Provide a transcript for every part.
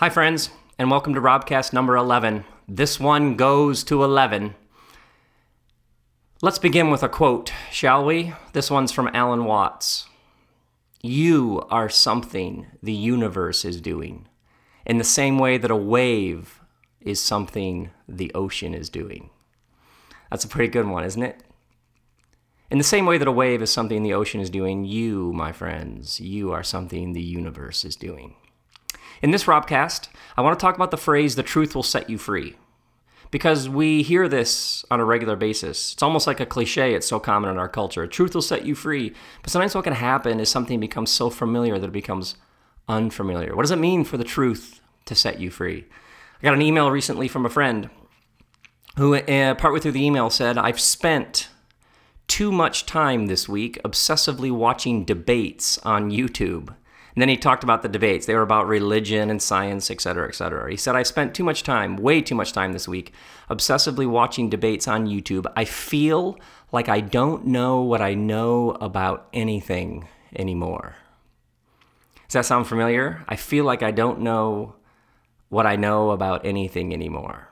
Hi, friends, and welcome to Robcast number 11. This one goes to 11. Let's begin with a quote, shall we? This one's from Alan Watts. You are something the universe is doing, in the same way that a wave is something the ocean is doing. That's a pretty good one, isn't it? In the same way that a wave is something the ocean is doing, you, my friends, you are something the universe is doing. In this Robcast, I want to talk about the phrase, the truth will set you free. Because we hear this on a regular basis. It's almost like a cliche, it's so common in our culture. Truth will set you free. But sometimes what can happen is something becomes so familiar that it becomes unfamiliar. What does it mean for the truth to set you free? I got an email recently from a friend who, uh, partway through the email, said, I've spent too much time this week obsessively watching debates on YouTube. And then he talked about the debates. They were about religion and science, et cetera, et cetera. He said, I spent too much time, way too much time this week, obsessively watching debates on YouTube. I feel like I don't know what I know about anything anymore. Does that sound familiar? I feel like I don't know what I know about anything anymore.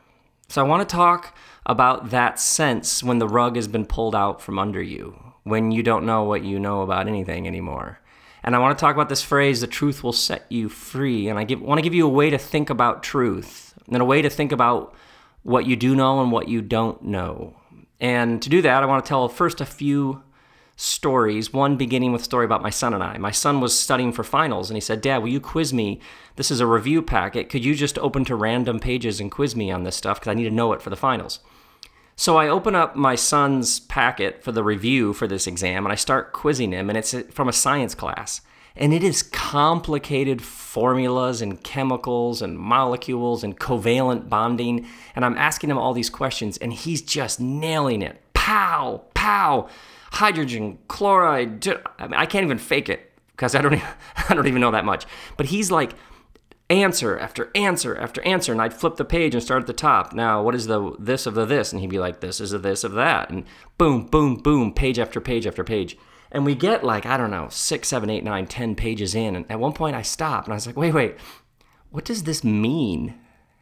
So I want to talk about that sense when the rug has been pulled out from under you, when you don't know what you know about anything anymore. And I want to talk about this phrase, the truth will set you free. And I give, want to give you a way to think about truth and a way to think about what you do know and what you don't know. And to do that, I want to tell first a few stories. One beginning with a story about my son and I. My son was studying for finals and he said, Dad, will you quiz me? This is a review packet. Could you just open to random pages and quiz me on this stuff? Because I need to know it for the finals. So I open up my son's packet for the review for this exam and I start quizzing him, and it's from a science class. And it is complicated formulas and chemicals and molecules and covalent bonding. And I'm asking him all these questions, and he's just nailing it. Pow, pow, hydrogen, chloride. I, mean, I can't even fake it because I don't, even, I don't even know that much. But he's like, answer after answer after answer and I'd flip the page and start at the top. Now, what is the this of the this? And he'd be like, this is the this of that. And boom, boom, boom, page after page after page. And we get like, I don't know, six, seven, eight, nine, ten pages in. And at one point I stopped and I was like, wait, wait, what does this mean? And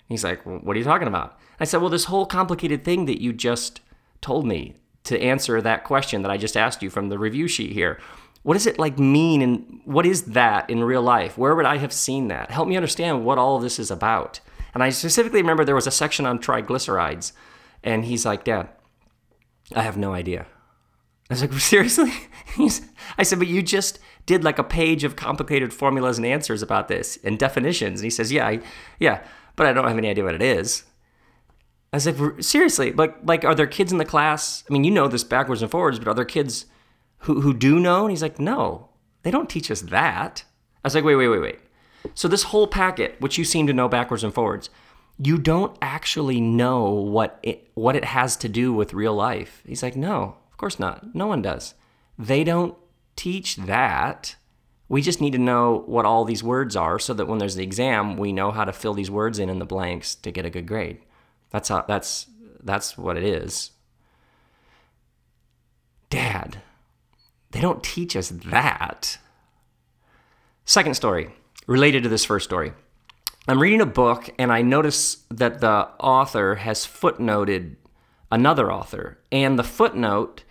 he's like, well, what are you talking about? I said, well, this whole complicated thing that you just told me to answer that question that I just asked you from the review sheet here what does it like mean and what is that in real life? Where would i have seen that? Help me understand what all of this is about. And i specifically remember there was a section on triglycerides and he's like dad i have no idea. I was like seriously? He's, i said but you just did like a page of complicated formulas and answers about this and definitions. And he says yeah I, yeah but i don't have any idea what it is. I was like, seriously, like, like, are there kids in the class? I mean, you know this backwards and forwards, but are there kids who, who do know? And he's like, no, they don't teach us that. I was like, wait, wait, wait, wait. So this whole packet, which you seem to know backwards and forwards, you don't actually know what it, what it has to do with real life. He's like, no, of course not. No one does. They don't teach that. We just need to know what all these words are so that when there's the exam, we know how to fill these words in in the blanks to get a good grade. That's how that's that's what it is. Dad, they don't teach us that. Second story, related to this first story. I'm reading a book and I notice that the author has footnoted another author. And the footnote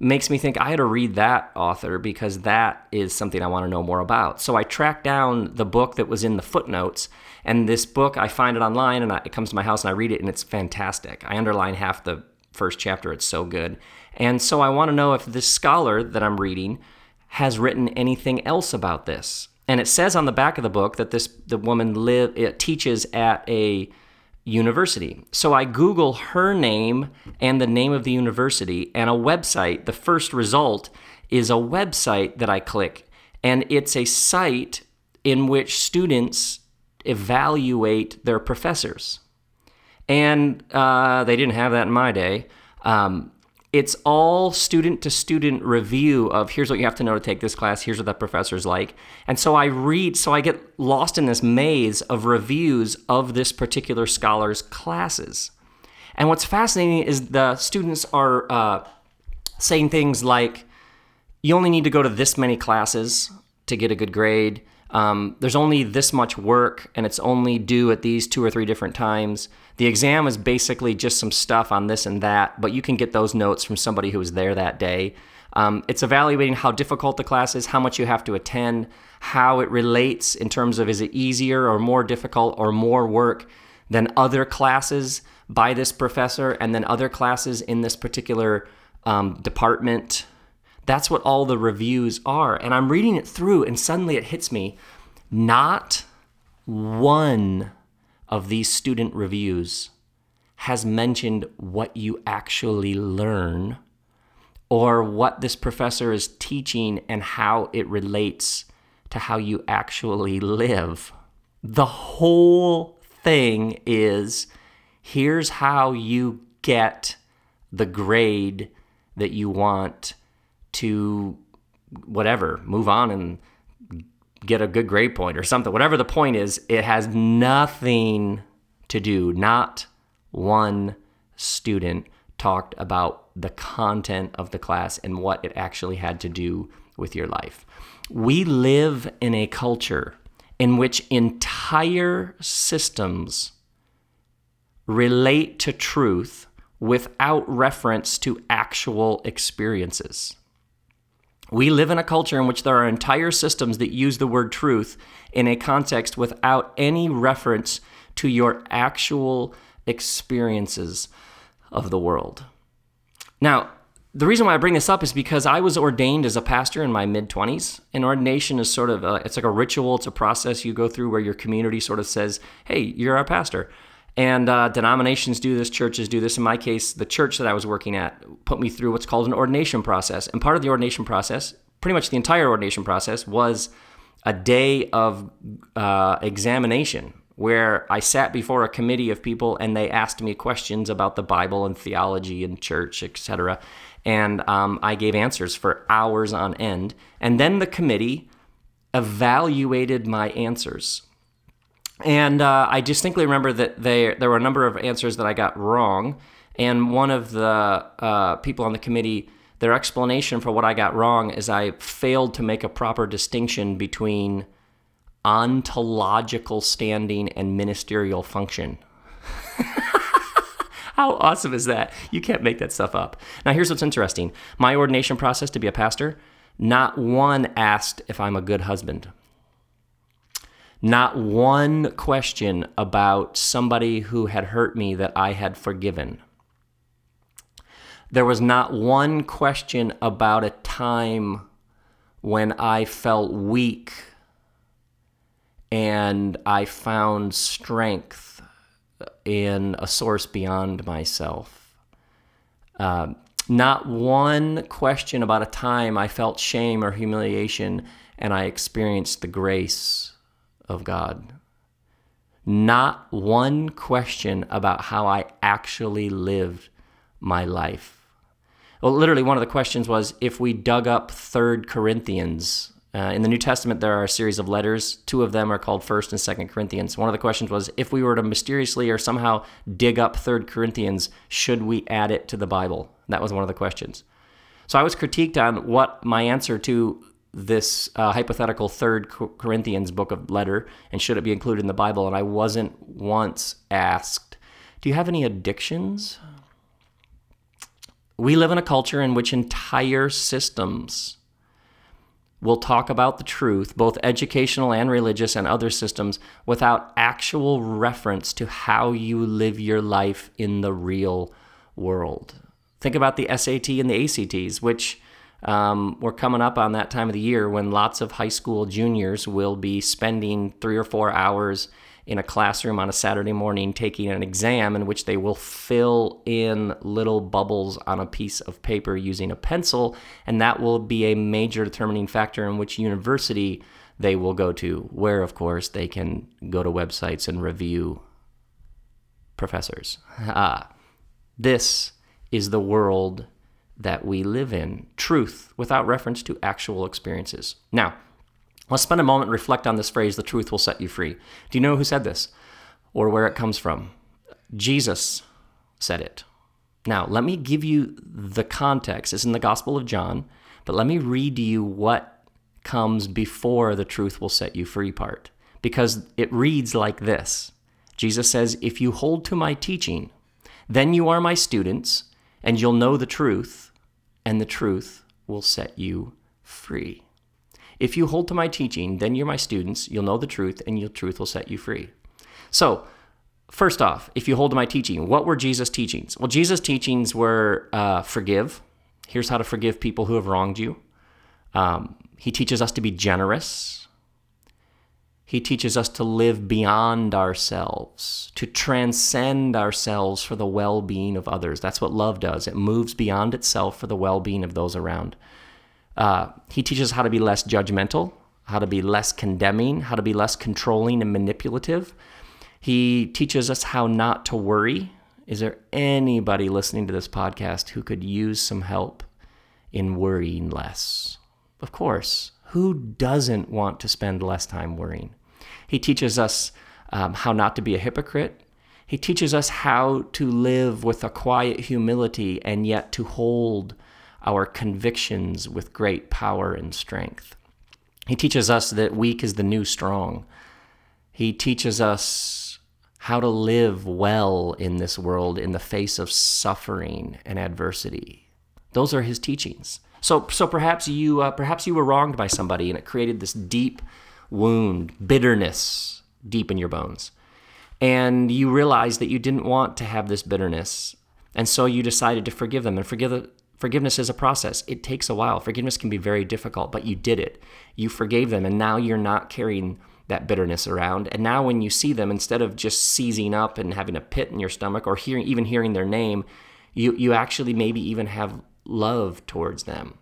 makes me think I had to read that author because that is something I want to know more about. So I track down the book that was in the footnotes. And this book, I find it online and it comes to my house and I read it and it's fantastic. I underline half the first chapter, it's so good. And so I want to know if this scholar that I'm reading has written anything else about this. And it says on the back of the book that this the woman live teaches at a university. So I Google her name and the name of the university and a website. The first result is a website that I click, and it's a site in which students evaluate their professors. And uh, they didn't have that in my day. Um, it's all student to student review of here's what you have to know to take this class. Here's what that professor's like. And so i read so i get lost in this maze of reviews of this particular scholar's classes. And what's fascinating is the students are uh, saying things like you only need to go to this many classes to get a good grade Um, there's only this much work, and it's only due at these two or three different times. The exam is basically just some stuff on this and that, but you can get those notes from somebody who was there that day. Um, it's evaluating how difficult the class is, how much you have to attend, how it relates in terms of is it easier or more difficult or more work than other classes by this professor and then other classes in this particular um, department. That's what all the reviews are. And I'm reading it through, and suddenly it hits me not one of these student reviews has mentioned what you actually learn or what this professor is teaching and how it relates to how you actually live. The whole thing is here's how you get the grade that you want to whatever, move on and get a good grade point or something. Whatever the point is, it has nothing to do, not one student talked about the content of the class and what it actually had to do with your life. We live in a culture in which entire systems relate to truth without reference to actual experiences. We live in a culture in which there are entire systems that use the word truth in a context without any reference to your actual experiences of the world. Now, the reason why I bring this up is because I was ordained as a pastor in my mid 20s. And ordination is sort of a, it's like a ritual, it's a process you go through where your community sort of says, "Hey, you're our pastor." And uh, denominations do this, churches do this. In my case, the church that I was working at put me through what's called an ordination process. And part of the ordination process, pretty much the entire ordination process, was a day of uh, examination where I sat before a committee of people and they asked me questions about the Bible and theology and church, etc. And um, I gave answers for hours on end. And then the committee evaluated my answers. And uh, I distinctly remember that they, there were a number of answers that I got wrong. And one of the uh, people on the committee, their explanation for what I got wrong is I failed to make a proper distinction between ontological standing and ministerial function. How awesome is that? You can't make that stuff up. Now, here's what's interesting my ordination process to be a pastor, not one asked if I'm a good husband. Not one question about somebody who had hurt me that I had forgiven. There was not one question about a time when I felt weak and I found strength in a source beyond myself. Uh, not one question about a time I felt shame or humiliation and I experienced the grace of God. Not one question about how I actually lived my life. Well, literally, one of the questions was if we dug up Third Corinthians uh, in the New Testament, there are a series of letters. Two of them are called First and Second Corinthians. One of the questions was, if we were to mysteriously or somehow dig up Third Corinthians, should we add it to the Bible? That was one of the questions. So I was critiqued on what my answer to this uh, hypothetical Third Corinthians book of letter and should it be included in the Bible. And I wasn't once asked, "Do you have any addictions?" We live in a culture in which entire systems will talk about the truth, both educational and religious and other systems, without actual reference to how you live your life in the real world. Think about the SAT and the ACTs, which um, we're coming up on that time of the year when lots of high school juniors will be spending three or four hours in a classroom on a Saturday morning taking an exam in which they will fill in little bubbles on a piece of paper using a pencil, and that will be a major determining factor in which university they will go to, where, of course, they can go to websites and review professors. Ah, this is the world that we live in truth without reference to actual experiences. Now, Let's spend a moment reflect on this phrase, the truth will set you free. Do you know who said this or where it comes from? Jesus said it. Now, let me give you the context. It's in the Gospel of John, but let me read to you what comes before the truth will set you free part because it reads like this Jesus says, If you hold to my teaching, then you are my students, and you'll know the truth, and the truth will set you free. If you hold to my teaching, then you're my students, you'll know the truth, and your truth will set you free. So, first off, if you hold to my teaching, what were Jesus' teachings? Well, Jesus' teachings were uh, forgive. Here's how to forgive people who have wronged you. Um, he teaches us to be generous. He teaches us to live beyond ourselves, to transcend ourselves for the well being of others. That's what love does. It moves beyond itself for the well being of those around. Uh, he teaches how to be less judgmental, how to be less condemning, how to be less controlling and manipulative. He teaches us how not to worry. Is there anybody listening to this podcast who could use some help in worrying less? Of course. Who doesn't want to spend less time worrying? He teaches us um, how not to be a hypocrite. He teaches us how to live with a quiet humility and yet to hold our convictions with great power and strength. He teaches us that weak is the new strong. He teaches us how to live well in this world in the face of suffering and adversity. Those are his teachings. So, so perhaps you, uh, perhaps you were wronged by somebody, and it created this deep wound, bitterness deep in your bones, and you realized that you didn't want to have this bitterness, and so you decided to forgive them. And forgive forgiveness is a process. It takes a while. Forgiveness can be very difficult, but you did it. You forgave them, and now you're not carrying that bitterness around. And now when you see them, instead of just seizing up and having a pit in your stomach or hearing even hearing their name, you you actually maybe even have love towards them.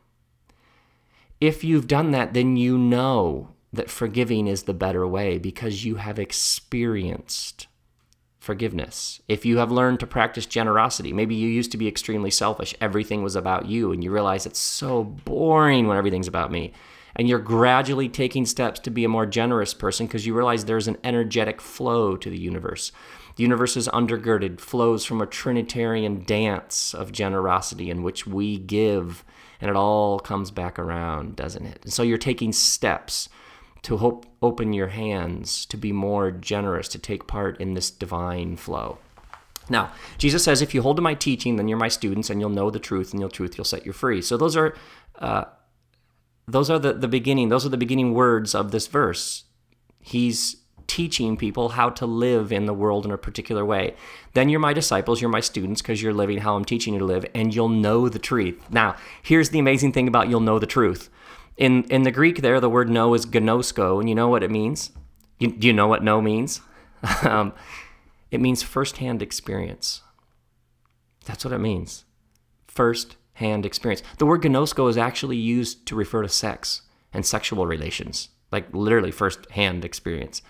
If you've done that, then you know that forgiving is the better way because you have experienced forgiveness. If you have learned to practice generosity, maybe you used to be extremely selfish, everything was about you, and you realize it's so boring when everything's about me. And you're gradually taking steps to be a more generous person because you realize there's an energetic flow to the universe. The universe is undergirded, flows from a Trinitarian dance of generosity in which we give, and it all comes back around, doesn't it? And so you're taking steps to hope open your hands, to be more generous, to take part in this divine flow. Now, Jesus says, if you hold to my teaching, then you're my students, and you'll know the truth, and your truth you'll set you free. So those are uh, those are the, the beginning, those are the beginning words of this verse. He's teaching people how to live in the world in a particular way. Then you're my disciples, you're my students because you're living how I'm teaching you to live, and you'll know the truth. Now, here's the amazing thing about you'll know the truth. In in the Greek, there the word know is gnosko, and you know what it means. You, do you know what know means? um, it means firsthand experience. That's what it means. First hand experience. The word gnosko is actually used to refer to sex and sexual relations, like literally first hand experience.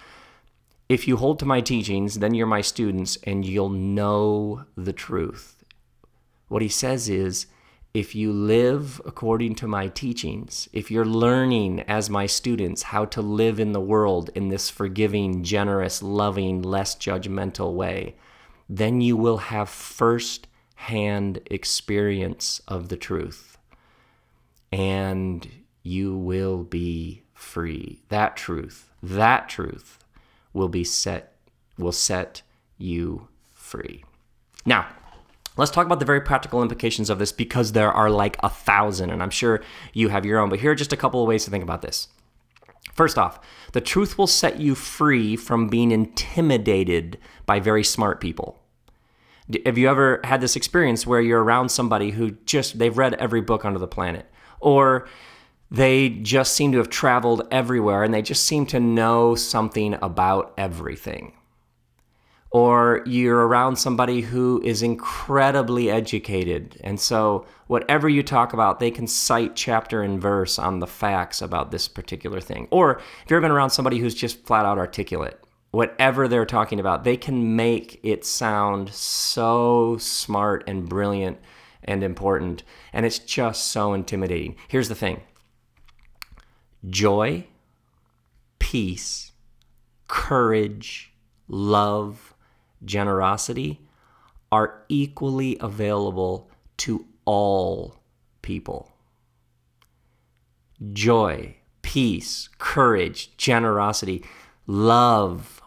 If you hold to my teachings, then you're my students and you'll know the truth. What he says is, if you live according to my teachings, if you're learning as my students how to live in the world in this forgiving, generous, loving, less judgmental way, then you will have first hand experience of the truth. And you will be free. That truth, that truth will be set will set you free. Now, let's talk about the very practical implications of this because there are like a thousand, and I'm sure you have your own, but here are just a couple of ways to think about this. First off, the truth will set you free from being intimidated by very smart people. Have you ever had this experience where you're around somebody who just, they've read every book under the planet? Or they just seem to have traveled everywhere and they just seem to know something about everything. Or you're around somebody who is incredibly educated. And so, whatever you talk about, they can cite chapter and verse on the facts about this particular thing. Or if you've ever been around somebody who's just flat out articulate, whatever they're talking about, they can make it sound so smart and brilliant and important. And it's just so intimidating. Here's the thing joy, peace, courage, love, generosity are equally available to all people. Joy, peace, courage, generosity, love.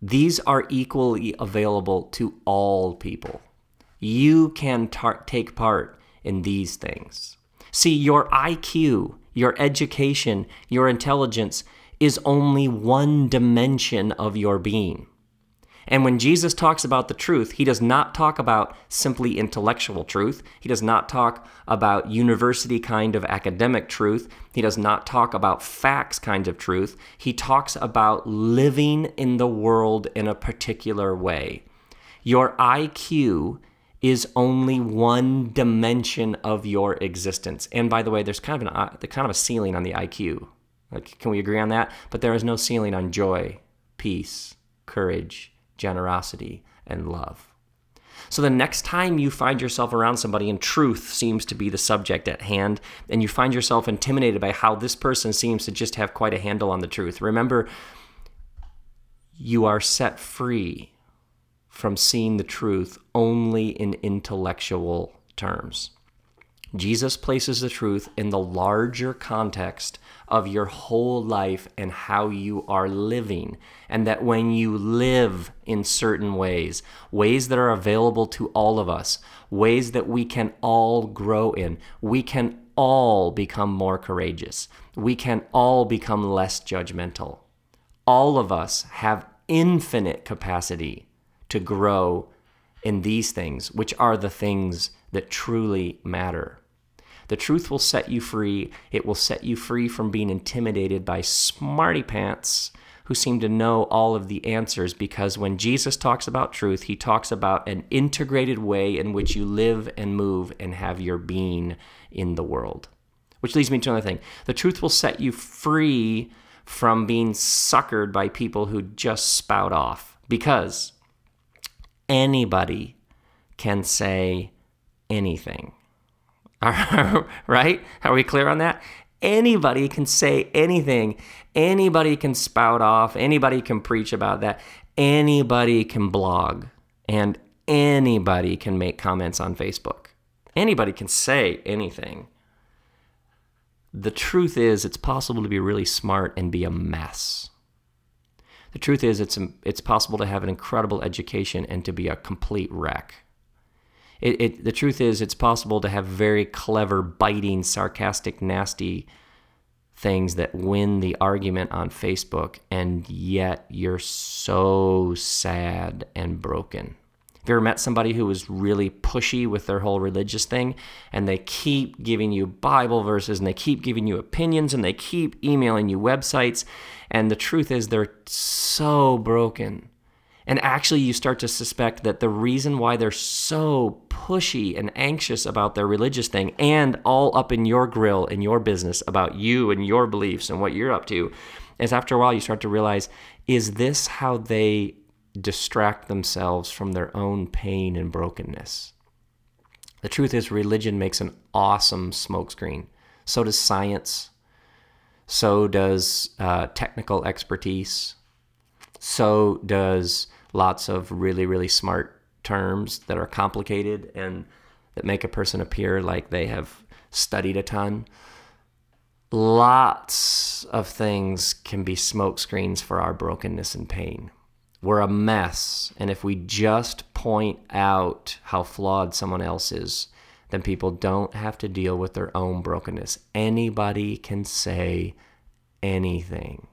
These are equally available to all people. You can tar- take part in these things. See, your IQ, your education, your intelligence is only one dimension of your being. And when Jesus talks about the truth, he does not talk about simply intellectual truth. He does not talk about university kind of academic truth. He does not talk about facts kind of truth. He talks about living in the world in a particular way. Your IQ is only one dimension of your existence. And by the way, there's kind of an uh, kind of a ceiling on the IQ. Like, can we agree on that? But there is no ceiling on joy, peace, courage, generosity, and love. So the next time you find yourself around somebody and truth seems to be the subject at hand, and you find yourself intimidated by how this person seems to just have quite a handle on the truth, remember you are set free from seeing the truth only in intellectual terms. Jesus places the truth in the larger context of your whole life and how you are living. And that when you live in certain ways, ways that are available to all of us, ways that we can all grow in, we can all become more courageous. We can all become less judgmental. All of us have infinite capacity to grow in these things, which are the things that truly matter. The truth will set you free. It will set you free from being intimidated by smarty pants who seem to know all of the answers because when Jesus talks about truth, he talks about an integrated way in which you live and move and have your being in the world. Which leads me to another thing. The truth will set you free from being suckered by people who just spout off because anybody can say anything. right? Are we clear on that? Anybody can say anything. Anybody can spout off. Anybody can preach about that. Anybody can blog. And anybody can make comments on Facebook. Anybody can say anything. The truth is, it's possible to be really smart and be a mess. The truth is, it's, it's possible to have an incredible education and to be a complete wreck. It, it, the truth is, it's possible to have very clever, biting, sarcastic, nasty things that win the argument on Facebook, and yet you're so sad and broken. Have you ever met somebody who was really pushy with their whole religious thing and they keep giving you Bible verses and they keep giving you opinions and they keep emailing you websites? And the truth is, they're so broken. And actually, you start to suspect that the reason why they're so pushy and anxious about their religious thing and all up in your grill in your business about you and your beliefs and what you're up to is after a while you start to realize is this how they distract themselves from their own pain and brokenness. The truth is, religion makes an awesome smokescreen. So does science. So does uh, technical expertise. So does lots of really, really smart terms that are complicated and that make a person appear like they have studied a ton. Lots of things can be smokescreens for our brokenness and pain. We're a mess. And if we just point out how flawed someone else is, then people don't have to deal with their own brokenness. Anybody can say anything.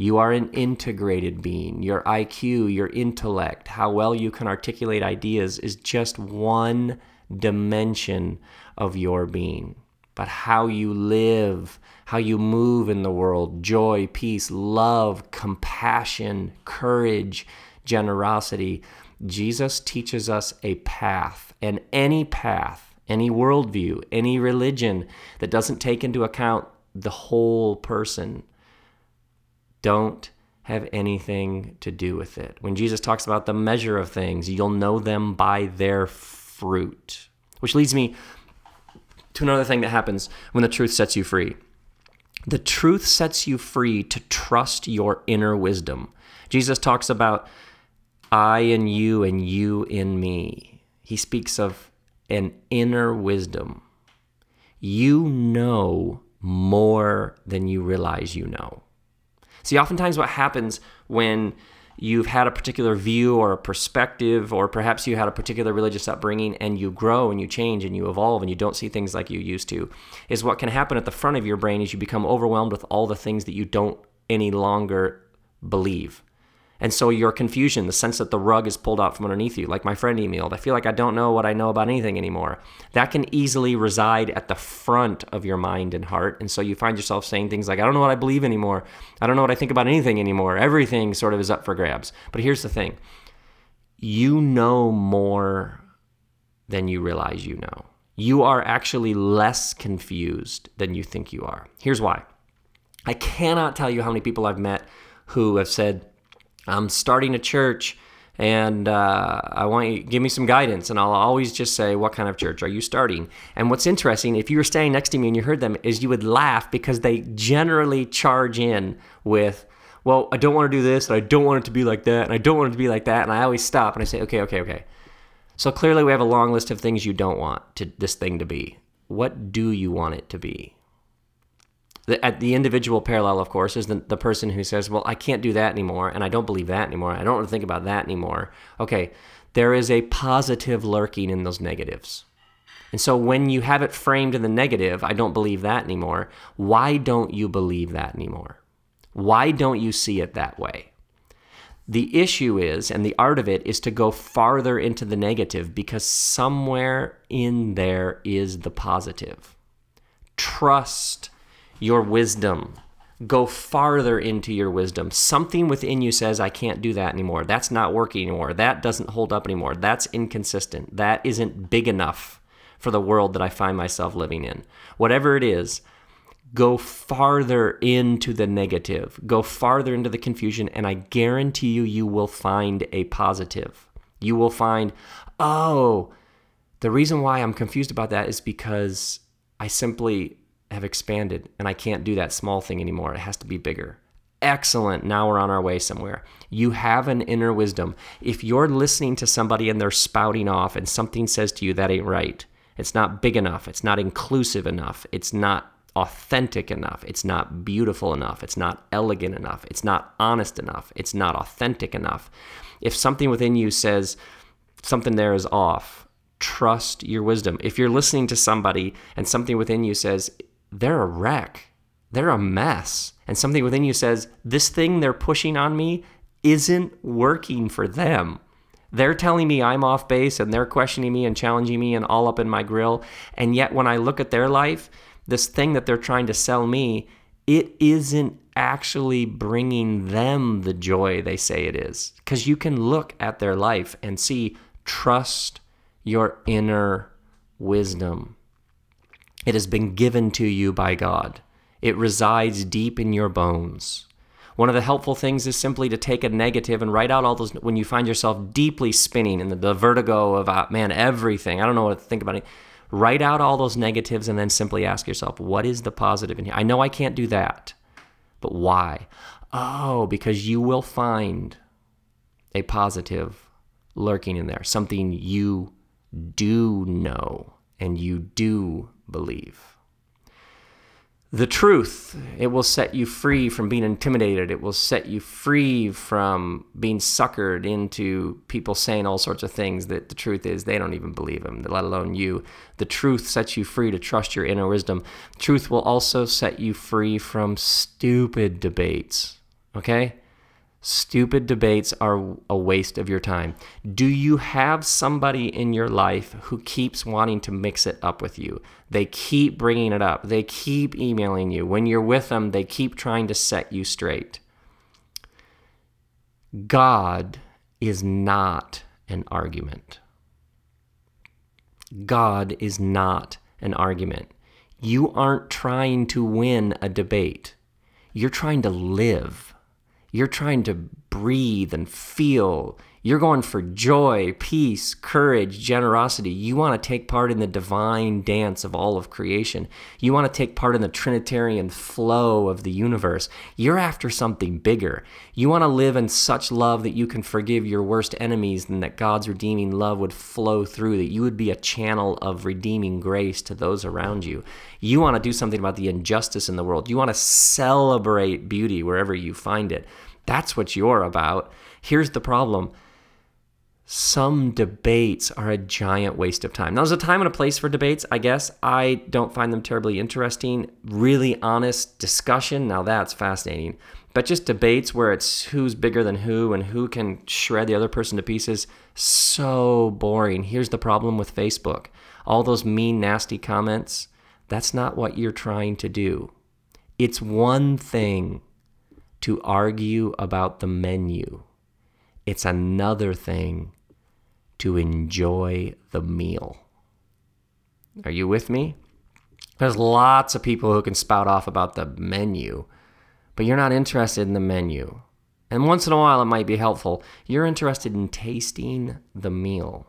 You are an integrated being. Your IQ, your intellect, how well you can articulate ideas is just one dimension of your being. But how you live, how you move in the world joy, peace, love, compassion, courage, generosity. Jesus teaches us a path, and any path, any worldview, any religion that doesn't take into account the whole person don't have anything to do with it. When Jesus talks about the measure of things, you'll know them by their fruit. Which leads me to another thing that happens when the truth sets you free. The truth sets you free to trust your inner wisdom. Jesus talks about I in you and you in me. He speaks of an inner wisdom. You know more than you realize you know. See, oftentimes what happens when you've had a particular view or a perspective, or perhaps you had a particular religious upbringing and you grow and you change and you evolve and you don't see things like you used to, is what can happen at the front of your brain is you become overwhelmed with all the things that you don't any longer believe. And so your confusion, the sense that the rug is pulled out from underneath you, like my friend emailed, I feel like I don't know what I know about anything anymore. That can easily reside at the front of your mind and heart. And so you find yourself saying things like, I don't know what I believe anymore. I don't know what I think about anything anymore. Everything sort of is up for grabs. But here's the thing you know more than you realize you know. You are actually less confused than you think you are. Here's why. I cannot tell you how many people I've met who have said, I'm starting a church and uh, I want you give me some guidance. And I'll always just say, What kind of church are you starting? And what's interesting, if you were standing next to me and you heard them, is you would laugh because they generally charge in with, Well, I don't want to do this, and I don't want it to be like that, and I don't want it to be like that. And I always stop and I say, Okay, okay, okay. So clearly, we have a long list of things you don't want to, this thing to be. What do you want it to be? The, at the individual parallel, of course, is the, the person who says, Well, I can't do that anymore, and I don't believe that anymore. I don't want to think about that anymore. Okay, there is a positive lurking in those negatives. And so when you have it framed in the negative, I don't believe that anymore, why don't you believe that anymore? Why don't you see it that way? The issue is, and the art of it is to go farther into the negative because somewhere in there is the positive. Trust your wisdom. Go farther into your wisdom. Something within you says, I can't do that anymore. That's not working anymore. That doesn't hold up anymore. That's inconsistent. That isn't big enough for the world that I find myself living in. Whatever it is, go farther into the negative, go farther into the confusion, and I guarantee you, you will find a positive. You will find, oh, the reason why I'm confused about that is because I simply have expanded and I can't do that small thing anymore. It has to be bigger. Excellent. Now we're on our way somewhere. You have an inner wisdom. If you're listening to somebody and they're spouting off and something says to you that ain't right, it's not big enough, it's not inclusive enough, it's not authentic enough, it's not beautiful enough, it's not elegant enough, it's not honest enough, it's not authentic enough. If something within you says something there is off, trust your wisdom. If you're listening to somebody and something within you says they're a wreck. They're a mess. And something within you says, this thing they're pushing on me isn't working for them. They're telling me I'm off base and they're questioning me and challenging me and all up in my grill. And yet, when I look at their life, this thing that they're trying to sell me, it isn't actually bringing them the joy they say it is. Because you can look at their life and see, trust your inner wisdom. It has been given to you by God. It resides deep in your bones. One of the helpful things is simply to take a negative and write out all those when you find yourself deeply spinning in the, the vertigo of, uh, man, everything. I don't know what to think about it. Write out all those negatives and then simply ask yourself, what is the positive in here? I know I can't do that, but why? Oh, because you will find a positive lurking in there, something you do know and you do believe. The truth, it will set you free from being intimidated. It will set you free from being suckered into people saying all sorts of things that the truth is they don't even believe them, let alone you. The truth sets you free to trust your inner wisdom. Truth will also set you free from stupid debates, okay? Stupid debates are a waste of your time. Do you have somebody in your life who keeps wanting to mix it up with you? They keep bringing it up. They keep emailing you. When you're with them, they keep trying to set you straight. God is not an argument. God is not an argument. You aren't trying to win a debate. You're trying to live you're trying to breathe and feel You're going for joy, peace, courage, generosity. You want to take part in the divine dance of all of creation. You want to take part in the Trinitarian flow of the universe. You're after something bigger. You want to live in such love that you can forgive your worst enemies and that God's redeeming love would flow through, that you would be a channel of redeeming grace to those around you. You want to do something about the injustice in the world. You want to celebrate beauty wherever you find it. That's what you're about. Here's the problem some debates are a giant waste of time. Now, there's a time and a place for debates, I guess. I don't find them terribly interesting. Really honest discussion, now that's fascinating. But just debates where it's who's bigger than who and who can shred the other person to pieces, so boring. Here's the problem with Facebook all those mean, nasty comments, that's not what you're trying to do. It's one thing to argue about the menu, it's another thing to enjoy the meal. Are you with me? There's lots of people who can spout off about the menu, but you're not interested in the menu. And once in a while, it might be helpful. You're interested in tasting the meal.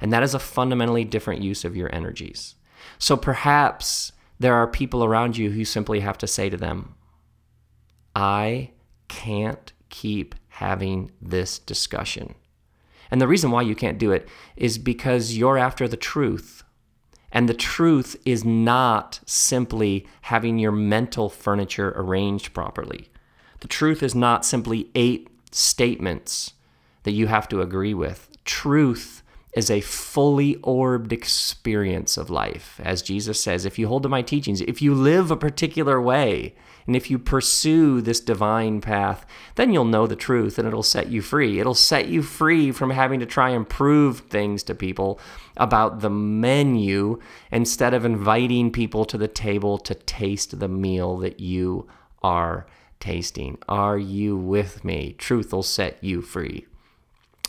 And that is a fundamentally different use of your energies. So perhaps there are people around you who simply have to say to them, I can't keep having this discussion. And the reason why you can't do it is because you're after the truth. And the truth is not simply having your mental furniture arranged properly. The truth is not simply eight statements that you have to agree with. Truth is a fully orbed experience of life. As Jesus says, if you hold to my teachings, if you live a particular way, and if you pursue this divine path, then you'll know the truth and it'll set you free. It'll set you free from having to try and prove things to people about the menu instead of inviting people to the table to taste the meal that you are tasting. Are you with me? Truth will set you free.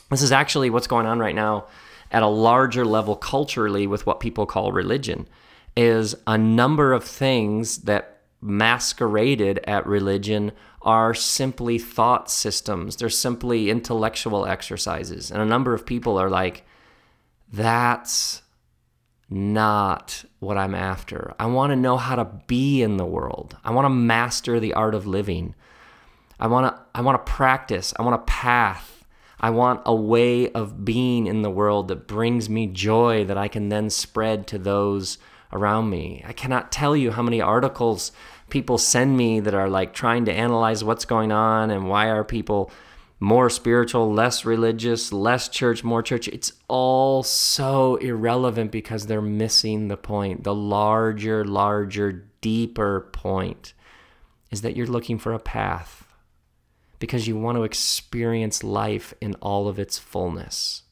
This is actually what's going on right now at a larger level culturally with what people call religion is a number of things that masqueraded at religion are simply thought systems. They're simply intellectual exercises. And a number of people are like, that's not what I'm after. I want to know how to be in the world. I want to master the art of living. I want to I want to practice. I want a path. I want a way of being in the world that brings me joy that I can then spread to those around me. I cannot tell you how many articles people send me that are like trying to analyze what's going on and why are people more spiritual, less religious, less church, more church. It's all so irrelevant because they're missing the point. The larger, larger, deeper point is that you're looking for a path because you want to experience life in all of its fullness.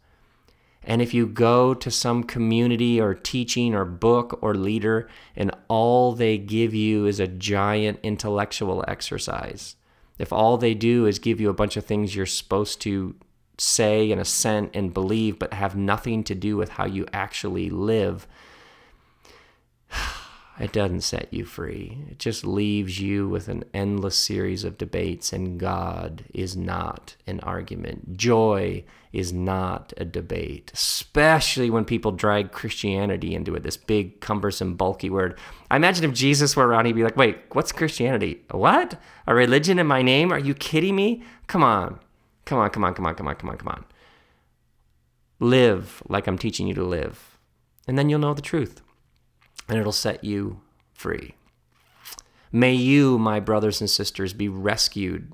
And if you go to some community or teaching or book or leader and all they give you is a giant intellectual exercise, if all they do is give you a bunch of things you're supposed to say and assent and believe, but have nothing to do with how you actually live, it doesn't set you free. It just leaves you with an endless series of debates, and God is not an argument. Joy is not a debate, especially when people drag Christianity into it, this big, cumbersome, bulky word. I imagine if Jesus were around, he'd be like, wait, what's Christianity? What? A religion in my name? Are you kidding me? Come on. Come on, come on, come on, come on, come on, come on. Live like I'm teaching you to live, and then you'll know the truth and it'll set you free. May you, my brothers and sisters, be rescued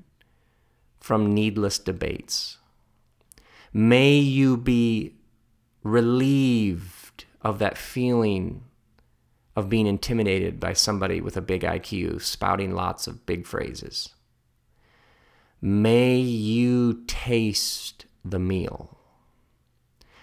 from needless debates. May you be relieved of that feeling of being intimidated by somebody with a big IQ spouting lots of big phrases. May you taste the meal.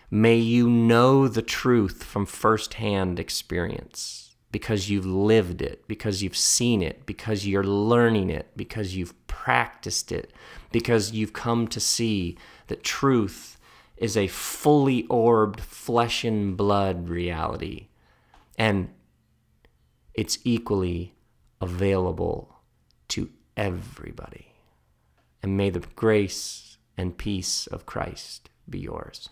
May you know the truth from firsthand experience because you've lived it, because you've seen it, because you're learning it, because you've practiced it, because you've come to see that truth is a fully orbed flesh and blood reality. And it's equally available to everybody. And may the grace and peace of Christ be yours.